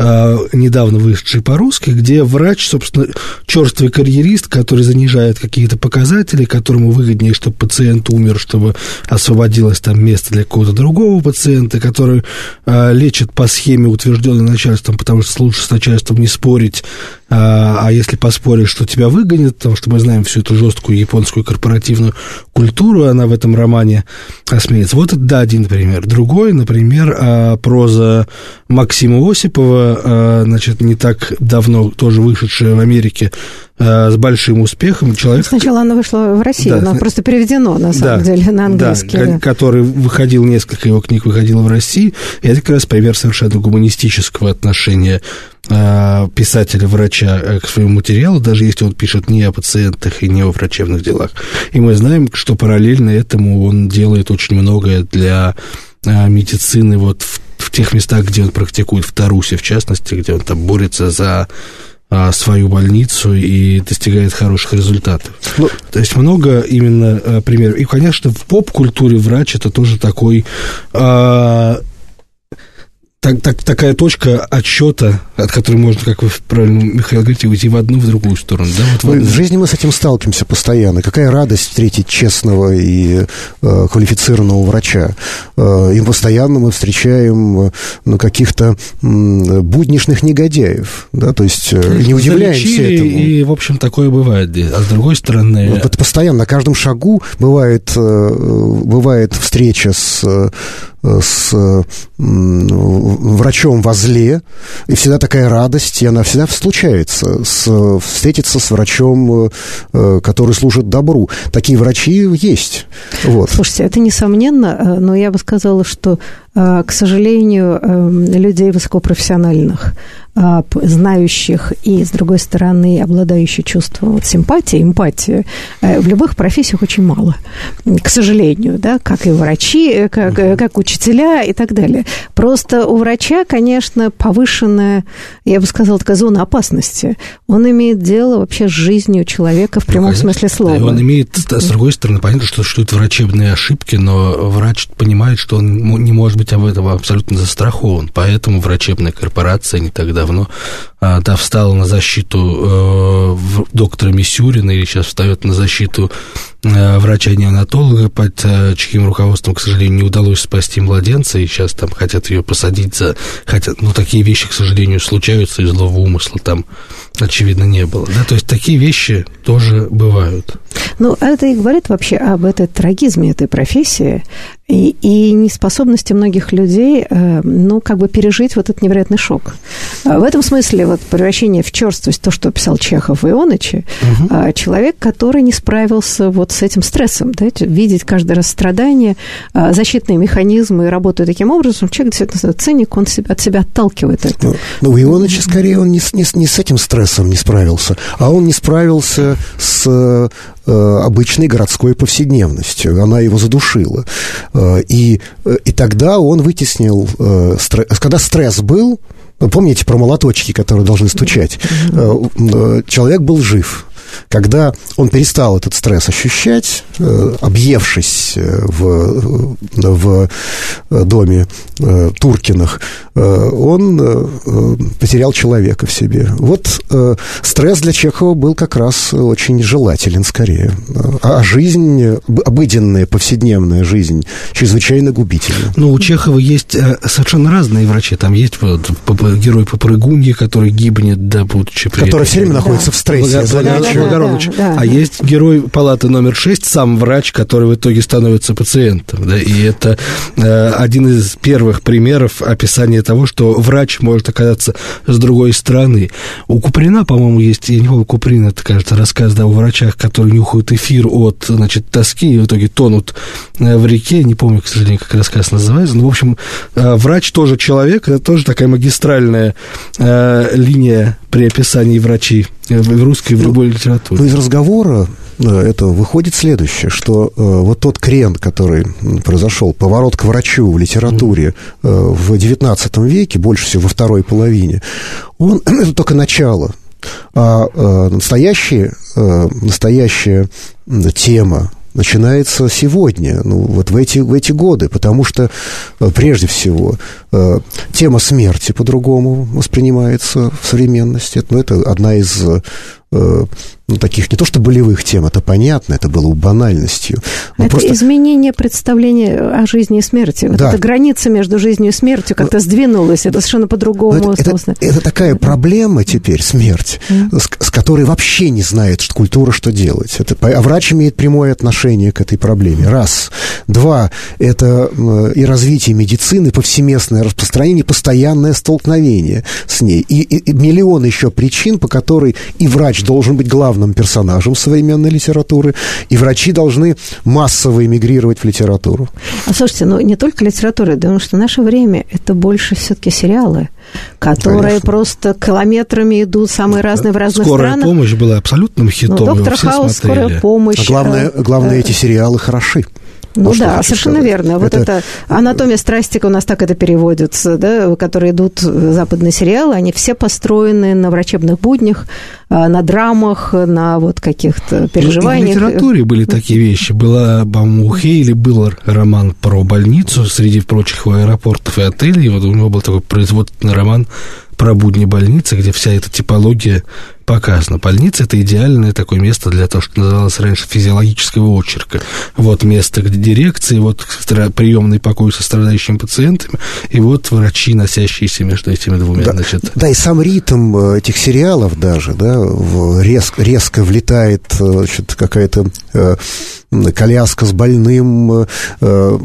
S3: недавно вышедший по-русски, где врач, собственно, черствый карьерист, который занижает какие-то показатели, которому выгоднее, чтобы пациент умер, чтобы освободилось там место для какого-то другого пациента, который э, лечит по схеме, утвержденной начальством, потому что лучше с начальством не спорить, а, а если поспоришь, что тебя выгонят, потому что мы знаем всю эту жесткую японскую корпоративную культуру, она в этом романе осмеется. Вот это, да, один пример. Другой, например, а, проза Максима Осипова, а, значит, не так давно тоже вышедшая в Америке с большим успехом.
S1: Человек... Сначала она вышла в России, да, она просто переведено, на самом да, деле, на английский.
S3: Да, да. который выходил, несколько его книг выходило в России, и это как раз пример совершенно гуманистического отношения Э, писателя-врача э, к своему материалу, даже если он пишет не о пациентах и не о врачебных делах. И мы знаем, что параллельно этому он делает очень многое для э, медицины вот в, в тех местах, где он практикует, в Тарусе, в частности, где он там борется за свою больницу и достигает хороших результатов. Ну, То есть много именно примеров. И, конечно, в поп-культуре врач это тоже такой так, так, такая точка отсчета, от которой можно, как вы правильно, Михаил говорите, уйти в одну, в другую сторону. Да?
S2: Вот в, в жизни мы с этим сталкиваемся постоянно. Какая радость встретить честного и э, квалифицированного врача. Э, и постоянно мы встречаем э, ну, каких-то э, буднишных негодяев. Да? То есть э, не удивляемся этому.
S3: И, в общем, такое бывает. А с другой стороны...
S2: Вот, постоянно, на каждом шагу бывает, э, бывает встреча с с врачом возле, и всегда такая радость, и она всегда случается, с, встретиться с врачом, э, который служит добру. Такие врачи есть. Вот.
S1: Слушайте, это несомненно, э, но я бы сказала, что, к сожалению, людей высокопрофессиональных а, знающих и, с другой стороны, обладающих чувством вот, симпатии, эмпатии, э, в любых профессиях очень мало, к сожалению, да, как и врачи, э, как, э, как учителя и так далее. Просто у врача, конечно, повышенная, я бы сказала, такая зона опасности. Он имеет дело вообще с жизнью человека в ну, прямом ну, смысле слова. Да,
S3: он имеет, с другой стороны, понятно, что существуют врачебные ошибки, но врач понимает, что он не может быть об этом абсолютно застрахован, поэтому врачебная корпорация не тогда давно, а, да, встала на защиту э, доктора Мисюрина или сейчас встает на защиту врача-неонатолога, под э, чьим руководством, к сожалению, не удалось спасти младенца, и сейчас там хотят ее посадить за... Хотят, ну, такие вещи, к сожалению, случаются, и злого умысла там, очевидно, не было. Да? То есть такие вещи тоже бывают.
S1: Ну, это и говорит вообще об этой трагизме этой профессии и, и неспособности многих людей, э, ну, как бы пережить вот этот невероятный шок. А в этом смысле вот превращение в черствость, то, что писал Чехов и Ионычи, угу. человек, который не справился вот с этим стрессом, да, видеть каждый раз страдания, а, защитные механизмы работают таким образом, человек действительно ценник, он себя, от себя отталкивает это.
S2: Ну, ну у Ионыча скорее он не, не, не с этим стрессом не справился, а он не справился с э, обычной городской повседневностью. Она его задушила. Э, и, э, и тогда он вытеснил... Стресс, когда стресс был, помните про молоточки, которые должны стучать, человек был жив. Когда он перестал этот стресс ощущать, э, объевшись э, в, в доме э, Туркиных, он потерял человека в себе. Вот стресс для Чехова был как раз очень желателен скорее. А жизнь, обыденная, повседневная жизнь, чрезвычайно губительна.
S3: Ну, у Чехова есть совершенно разные врачи. Там есть вот, герой Попрыгуньи, который гибнет, да, будучи...
S2: Который все время находится да. в стрессе.
S3: Благорович. Да, да, а да. есть герой палаты номер 6, сам врач, который в итоге становится пациентом. Да, и это э, один из первых примеров описания того, что врач может оказаться с другой стороны. У Куприна, по-моему, есть, я не помню, Куприн, это, кажется, рассказ да, о врачах, которые нюхают эфир от, значит, тоски и в итоге тонут э, в реке. Не помню, к сожалению, как рассказ называется. Но, в общем, э, врач тоже человек, это тоже такая магистральная э, линия при описании врачей в русской, в любой литературе.
S2: Ну, из разговора э, это выходит следующее, что э, вот тот крен, который произошел, поворот к врачу в литературе э, в XIX веке, больше всего во второй половине, он, это только начало. А э, настоящая, э, настоящая тема начинается сегодня, ну, вот в эти, в эти годы, потому что, э, прежде всего, э, тема смерти по-другому воспринимается в современности. Ну, это одна из э, ну, таких не то что болевых тем, это понятно, это было банальностью.
S1: Но это просто... изменение представления о жизни и смерти. Вот да. эта граница между жизнью и смертью как-то Но... сдвинулась, это совершенно по-другому.
S2: Это, это, это такая проблема теперь, смерть, mm. с, с которой вообще не знает что культура, что делать. Это, а врач имеет прямое отношение к этой проблеме. Раз. Два. Это и развитие медицины, повсеместное распространение, постоянное столкновение с ней. И, и, и миллион еще причин, по которой и врач должен быть главным главным персонажем современной литературы, и врачи должны массово эмигрировать в литературу.
S1: А слушайте, ну не только литература, потому что наше время это больше все-таки сериалы, которые Конечно. просто километрами идут, самые разные в разных
S3: Скорая
S1: странах.
S3: помощь была абсолютным хитом. Ну,
S1: Доктор Хаус, смотрели. скорая помощь.
S2: А главное, э, главное, э, эти сериалы хороши.
S1: Ну да, совершенно сказать. верно. Вот это... анатомия страстика у нас так это переводится, да, которые идут западные сериалы, они все построены на врачебных буднях, а, на драмах, на вот каких-то переживаниях.
S3: Ну, в литературе были такие вещи. Была, у Хейли был роман про больницу, среди прочих аэропортов и отелей. Вот у него был такой производственный роман про будни больницы, где вся эта типология показано. Больница – это идеальное такое место для того, что называлось раньше физиологического очерка. Вот место, где дирекции, вот приемный покой со страдающими пациентами, и вот врачи, носящиеся между этими двумя.
S2: Да,
S3: значит.
S2: да и сам ритм э, этих сериалов даже, да, резко, резко влетает э, значит, какая-то э, коляска с больным,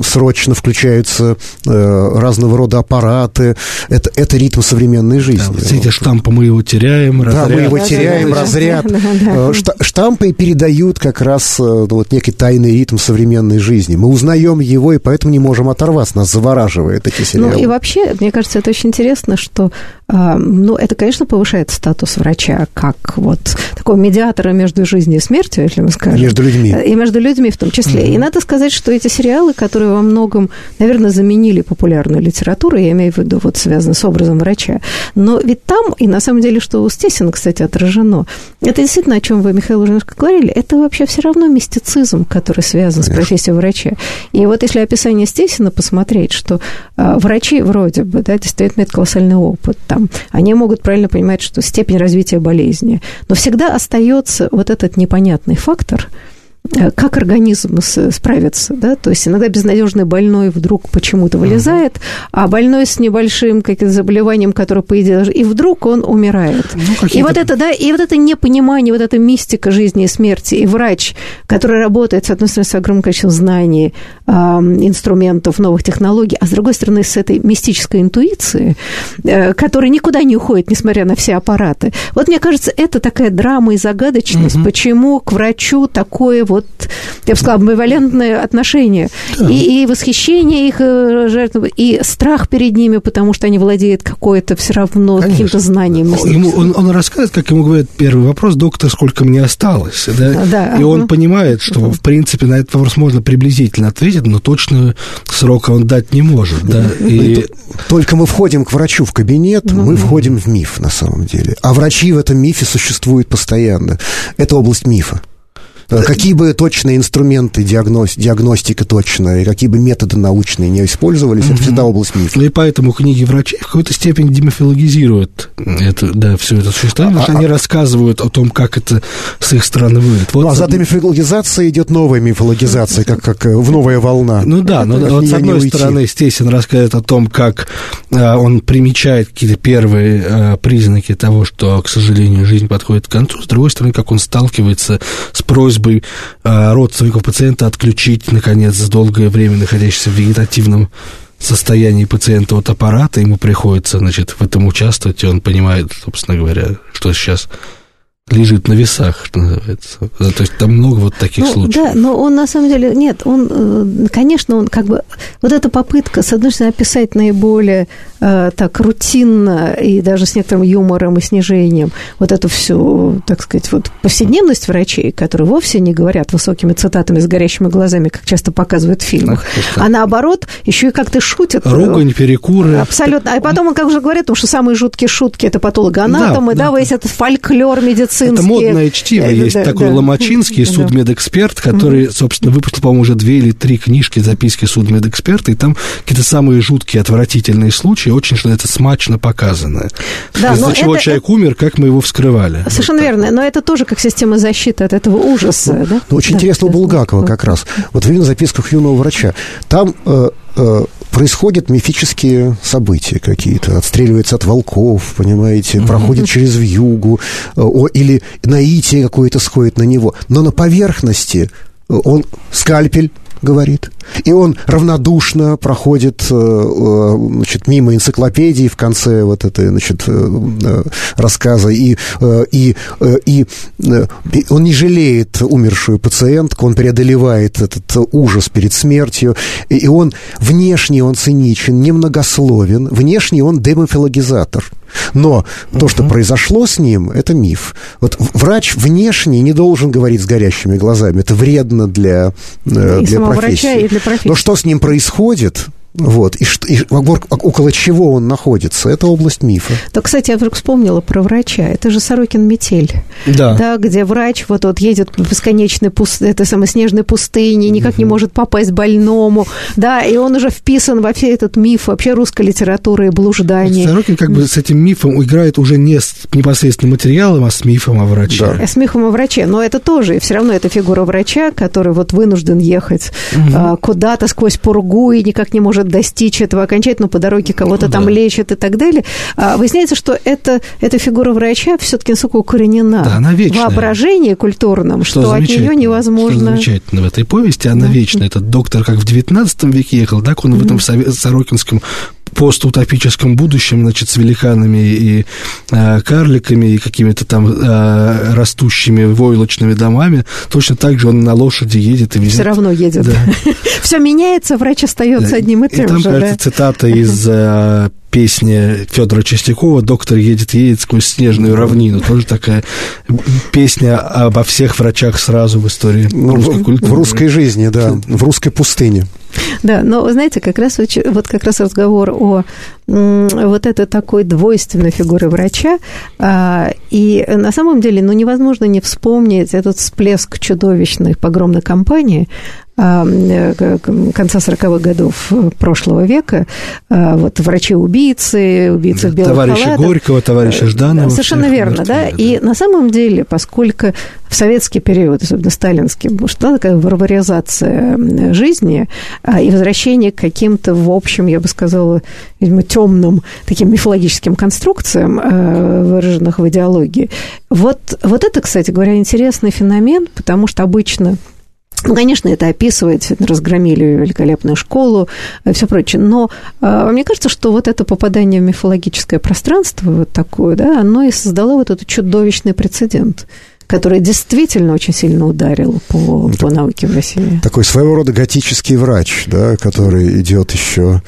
S2: срочно включаются разного рода аппараты. Это, это ритм современной жизни. Да, вот
S3: эти штампы мы его теряем,
S2: да, мы его теряем теряем разряд. Э, штампы передают как раз э, ну, вот некий тайный ритм современной жизни. Мы узнаем его, и поэтому не можем оторваться. Нас завораживает эти сериалы.
S1: Ну и вообще, мне кажется, это очень интересно, что а, ну, это, конечно, повышает статус врача как вот такого медиатора между жизнью и смертью, если мы скажем.
S2: Между людьми.
S1: И между людьми в том числе. Mm-hmm. И надо сказать, что эти сериалы, которые во многом, наверное, заменили популярную литературу, я имею в виду, вот связано с образом врача, но ведь там, и на самом деле, что у Стесина, кстати, отражено, это действительно, о чем вы, Михаил, уже немножко говорили, это вообще все равно мистицизм, который связан конечно. с профессией врача. И вот если описание Стесина посмотреть, что а, врачи вроде бы, да, действительно имеют колоссальный опыт, там, они могут правильно понимать, что степень развития болезни. Но всегда остается вот этот непонятный фактор, Э, как организм справится, да, то есть иногда безнадежный больной вдруг почему-то вылезает, uh-huh. а больной с небольшим каким-то заболеванием, которое, по идее, и вдруг он умирает. Ну, и вот это, да, и вот это непонимание, вот эта мистика жизни и смерти, и врач, который работает, с одной стороны, с огромным количеством знаний, э, инструментов, новых технологий, а с другой стороны, с этой мистической интуицией, э, которая никуда не уходит, несмотря на все аппараты. Вот мне кажется, это такая драма и загадочность, uh-huh. почему к врачу такое вот вот, я бы сказала, амбивалентное отношение. Да. И, и восхищение их э, жертв, и страх перед ними, потому что они владеют какое-то все равно каким-то знанием.
S3: Ему, он, он рассказывает, как ему говорят, первый вопрос, доктор, сколько мне осталось. Да? Да, и он угу. понимает, что, угу. в принципе, на этот вопрос можно приблизительно ответить, но точно срока он дать не может. Да?
S2: И... Только мы входим к врачу в кабинет, угу. мы входим в миф, на самом деле. А врачи в этом мифе существуют постоянно. Это область мифа. Э, какие бы точные инструменты, диагноз, диагностика точная, какие бы методы научные не использовались, это всегда область мифа.
S3: И поэтому книги врачей в какой-то степени демифологизируют это, да, все это существование, а, они а, рассказывают о том, как это с их стороны выглядит.
S2: Вот, ну, а за демифологизацией идет новая мифологизация, как, как э, в новая волна.
S3: Ну да, но вот с одной стороны, Стесин рассказывает о том, как а, он примечает какие-то первые а, признаки того, что, к сожалению, жизнь подходит к концу, с другой стороны, как он сталкивается с просьбой просьбой э, родственников пациента отключить, наконец, за долгое время находящийся в вегетативном состоянии пациента от аппарата, ему приходится, значит, в этом участвовать, и он понимает, собственно говоря, что сейчас лежит на весах, что называется. То есть там много вот таких
S1: ну,
S3: случаев.
S1: Да, но он на самом деле, нет, он, э, конечно, он как бы, вот эта попытка, с одной стороны, описать наиболее э, так рутинно и даже с некоторым юмором и снижением вот эту всю, так сказать, вот повседневность врачей, которые вовсе не говорят высокими цитатами с горящими глазами, как часто показывают в фильмах, Ах, а наоборот, еще и как-то шутят.
S3: Ругань, перекуры.
S1: Абсолютно. А потом он, как уже говорит, потому что самые жуткие шутки это патологоанатомы, да, да, да. весь этот фольклор медицины
S3: медицинские... Это модное чтиво. Это, Есть да, такой да. Ломачинский, судмедэксперт, который, собственно, выпустил, по-моему, уже две или три книжки, записки судмедэксперта, и там какие-то самые жуткие, отвратительные случаи, очень что это смачно показано. Да, Из-за чего это, человек умер, как мы его вскрывали.
S1: Совершенно вот верно, но это тоже как система защиты от этого ужаса. Ну, да?
S2: ну, очень да, интересно у Булгакова как раз. Вот в записках юного врача. Там э, э, происходят мифические события какие-то. Отстреливается от волков, понимаете, mm-hmm. проходит через вьюгу, э, о, или наитие какое-то сходит на него. Но на поверхности э, он скальпель говорит. И он равнодушно проходит э, э, значит, мимо энциклопедии в конце вот этой значит, э, рассказа. И, и, и он не жалеет умершую пациентку, он преодолевает этот ужас перед смертью. И он внешне он циничен, немногословен, внешне он демофилогизатор. Но то, что произошло с ним, это миф. Вот врач внешне не должен говорить с горящими глазами. Это вредно для, и для профессии. и для профессии. Но что с ним происходит, вот. И, и около чего он находится, это область мифа.
S1: Да, кстати, я вдруг вспомнила про врача. Это же Сорокин метель. Да. да где врач вот, вот едет по бесконечной пуст... этой самой снежной пустыне, никак угу. не может попасть больному. Да, и он уже вписан во все этот миф вообще русской литературы и блужданий.
S3: Сорокин как бы с этим мифом играет уже не с непосредственно материалом, а с мифом о враче. Да.
S1: С мифом о враче. Но это тоже, все равно это фигура врача, который вот вынужден ехать угу. куда-то сквозь пургу и никак не может может достичь этого окончательно, по дороге кого-то ну, там да. лечат и так далее. А выясняется, что это, эта фигура врача все-таки насколько укоренена да, она вечная. в культурном, что, что от нее невозможно... Что
S3: замечательно в этой повести, она да. вечная. Этот доктор как в XIX веке ехал, так он mm-hmm. в этом Сорокинском постутопическом будущем, значит, с великанами и э, карликами, и какими-то там э, растущими войлочными домами, точно так же он на лошади едет и
S1: везет. Все равно едет. Да. Все меняется, врач остается одним и тем
S3: и там,
S1: же.
S3: кажется, цитата из песни Федора Чистякова «Доктор едет, едет сквозь снежную равнину». Тоже такая песня обо всех врачах сразу в истории
S2: ну, русской культуры. В русской жизни, да, в русской пустыне.
S1: Да, но, знаете, как раз вот как раз разговор о вот этой такой двойственной фигуре врача, а, и на самом деле, ну, невозможно не вспомнить этот всплеск чудовищной погромной кампании, а, конца 40-х годов прошлого века, а, вот врачи-убийцы, убийцы в белых
S3: Товарища
S1: халатах.
S3: Горького, товарища Жданова.
S1: Совершенно верно, да. И на самом деле, поскольку советский период, особенно сталинский, что такая варваризация жизни а, и возвращение к каким-то, в общем, я бы сказала, видимо, темным таким мифологическим конструкциям, а, выраженных в идеологии. Вот, вот это, кстати говоря, интересный феномен, потому что обычно ну, конечно, это описывает, разгромили великолепную школу и все прочее, но э, мне кажется, что вот это попадание в мифологическое пространство, вот такое, да, оно и создало вот этот чудовищный прецедент который действительно очень сильно ударил по, по науке в России.
S2: Такой своего рода готический врач, да, который идет еще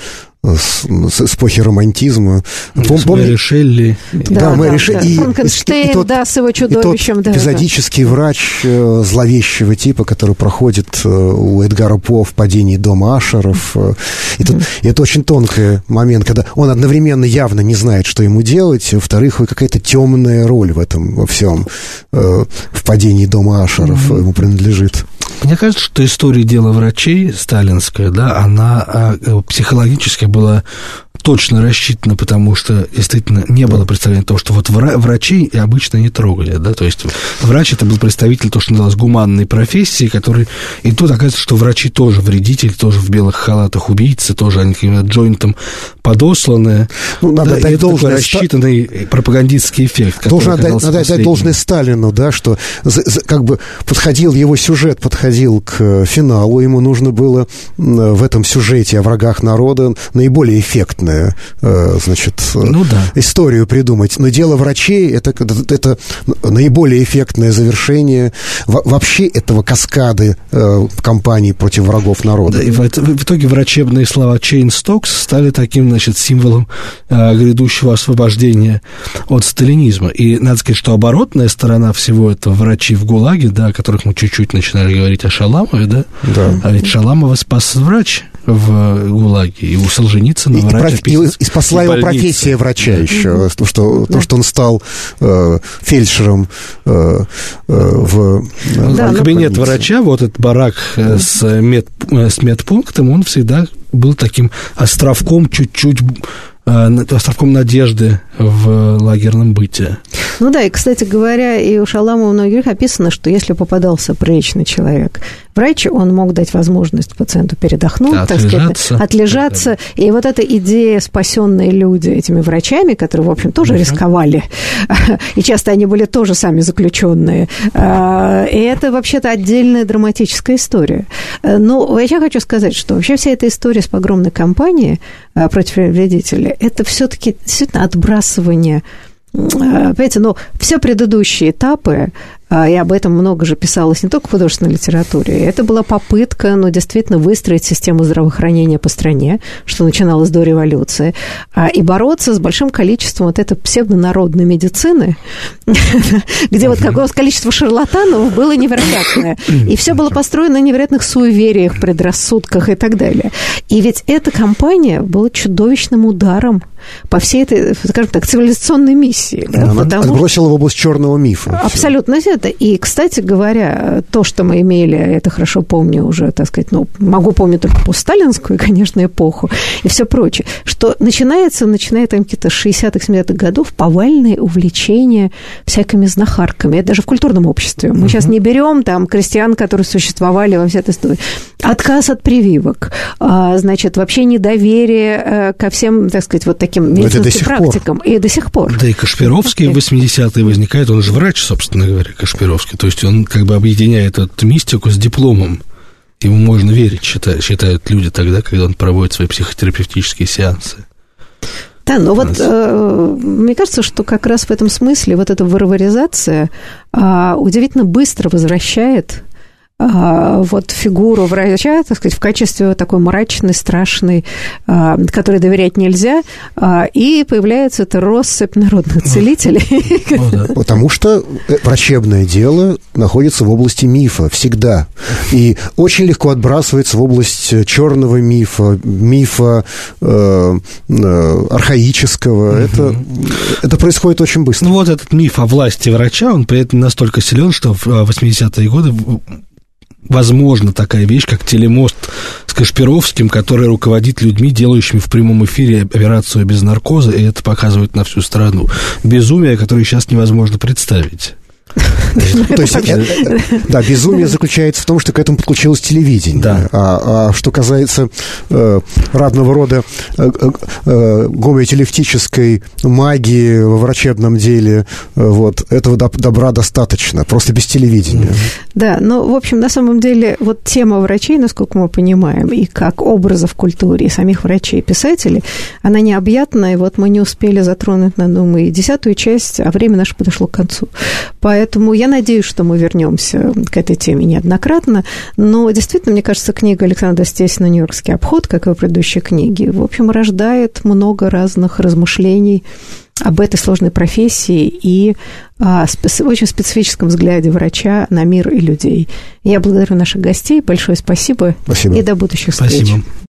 S2: с, с эпохи романтизма.
S3: Пом, Мэри Шелли.
S1: Да, да, Мэри да, Шелли. Да. Франкенштейн, и, и, и тот, да, с его чудовищем. И тот
S2: да, эпизодический да. врач э, зловещего типа, который проходит э, у Эдгара По в падении дома Ашеров. Э, и, тут, и это очень тонкий момент, когда он одновременно явно не знает, что ему делать, во-вторых, какая-то темная роль в этом во всем, в падении дома Ашеров mm-hmm. ему принадлежит.
S3: Мне кажется, что история дела врачей сталинская, да, она а, психологически была точно рассчитано, потому что действительно не было представления того, что вот врачей обычно не трогали, да, то есть врач это был представитель то, что называлось гуманной профессии, который, и тут оказывается, что врачи тоже вредители, тоже в белых халатах убийцы, тоже они каким-то джойнтом подосланные. Ну, надо да, дать должное... рассчитанный Ста... пропагандистский эффект.
S2: Должен отдать, надо дать должное Сталину, да, что за, за, как бы подходил его сюжет, подходил к э, финалу, ему нужно было в этом сюжете о врагах народа наиболее эффектное э, значит, ну, да. историю придумать. Но дело врачей это, это наиболее эффектное завершение вообще этого каскады э, кампании против врагов народа.
S3: Да, и в, в итоге врачебные слова Чейн Стокс стали таким, значит, символом э, грядущего освобождения от сталинизма. И надо сказать, что оборотная сторона всего этого врачи в ГУЛАГе, да, о которых мы чуть-чуть начинали говорить о Шаламове, да, да. а ведь Шаламова спас врач в ГУЛАГе, и у Солженицына
S2: и, врач и, и спасла его профессия врача еще, то, что, то, что он стал э, фельдшером э, э, в
S3: э, да, кабинет врача, вот этот барак э, с, мед, э, с медпунктом, он всегда был таким островком чуть-чуть островком надежды в лагерном быте.
S1: Ну да, и, кстати говоря, и у Шаламова многих описано, что если попадался приличный человек, врач, он мог дать возможность пациенту передохнуть, да, так отлежаться. сказать, отлежаться. Да, да. И вот эта идея, спасенные люди этими врачами, которые, в общем, тоже uh рисковали, и часто они были тоже сами заключенные, а, и это вообще-то отдельная драматическая история. Но я хочу сказать, что вообще вся эта история с погромной кампанией а, против вредителей, это все-таки действительно отбрасывание а, Понимаете, но все предыдущие этапы и об этом много же писалось не только в художественной литературе. Это была попытка, ну, действительно, выстроить систему здравоохранения по стране, что начиналось до революции, а, и бороться с большим количеством вот этой псевдонародной медицины, где вот какое количество шарлатанов было невероятное. И все было построено на невероятных суевериях, предрассудках и так далее. И ведь эта кампания была чудовищным ударом по всей этой, скажем так, цивилизационной миссии.
S2: Да, Она отбросила в область черного мифа.
S1: Абсолютно это. И, кстати говоря, то, что мы имели, это хорошо помню уже, так сказать, ну, могу помнить только по сталинскую, конечно, эпоху и все прочее, что начинается, начинает там какие-то 60-х, 70-х годов повальное увлечение всякими знахарками. Это даже в культурном обществе. Мы сейчас не берем там крестьян, которые существовали во всей этой истории. Отказ от прививок, а, значит, вообще недоверие э, ко всем, так сказать, вот таким медицинским практикам. Пор. И до сих пор.
S3: Да и Кашпировский в 80-е возникает, он же врач, собственно говоря, Кашпировский. То есть он как бы объединяет эту мистику с дипломом. Ему можно верить, считают, считают люди тогда, когда он проводит свои психотерапевтические сеансы.
S1: Да, но вот э, мне кажется, что как раз в этом смысле вот эта варваризация э, удивительно быстро возвращает вот фигуру врача, так сказать, в качестве такой мрачной, страшной, а, которой доверять нельзя, а, и появляется эта россыпь народных целителей.
S2: Потому что э, врачебное дело находится в области мифа всегда. И очень легко отбрасывается в область э, черного мифа, мифа э, э, архаического. Угу. Это, это происходит очень быстро.
S3: Ну вот этот миф о власти врача, он при этом настолько силен, что в 80-е годы возможно такая вещь, как телемост с Кашпировским, который руководит людьми, делающими в прямом эфире операцию без наркоза, и это показывает на всю страну. Безумие, которое сейчас невозможно представить.
S2: То есть, да, безумие заключается в том, что к этому подключилось телевидение. Да. А, а что касается э, разного рода э, э, гомеотелевтической магии во врачебном деле, вот, этого добра достаточно, просто без телевидения.
S1: Да, но, в общем, на самом деле, вот тема врачей, насколько мы понимаем, и как образа в культуре, и самих врачей и писателей, она необъятна, и вот мы не успели затронуть, на думаю, и десятую часть, а время наше подошло к концу. Поэтому я надеюсь, что мы вернемся к этой теме неоднократно, но действительно, мне кажется, книга Александра Стесина «Нью-Йоркский обход», как и предыдущие книги, в общем, рождает много разных размышлений об этой сложной профессии и о очень специфическом взгляде врача на мир и людей. Я благодарю наших гостей. Большое спасибо.
S2: Спасибо.
S1: И до будущих встреч.
S3: Спасибо.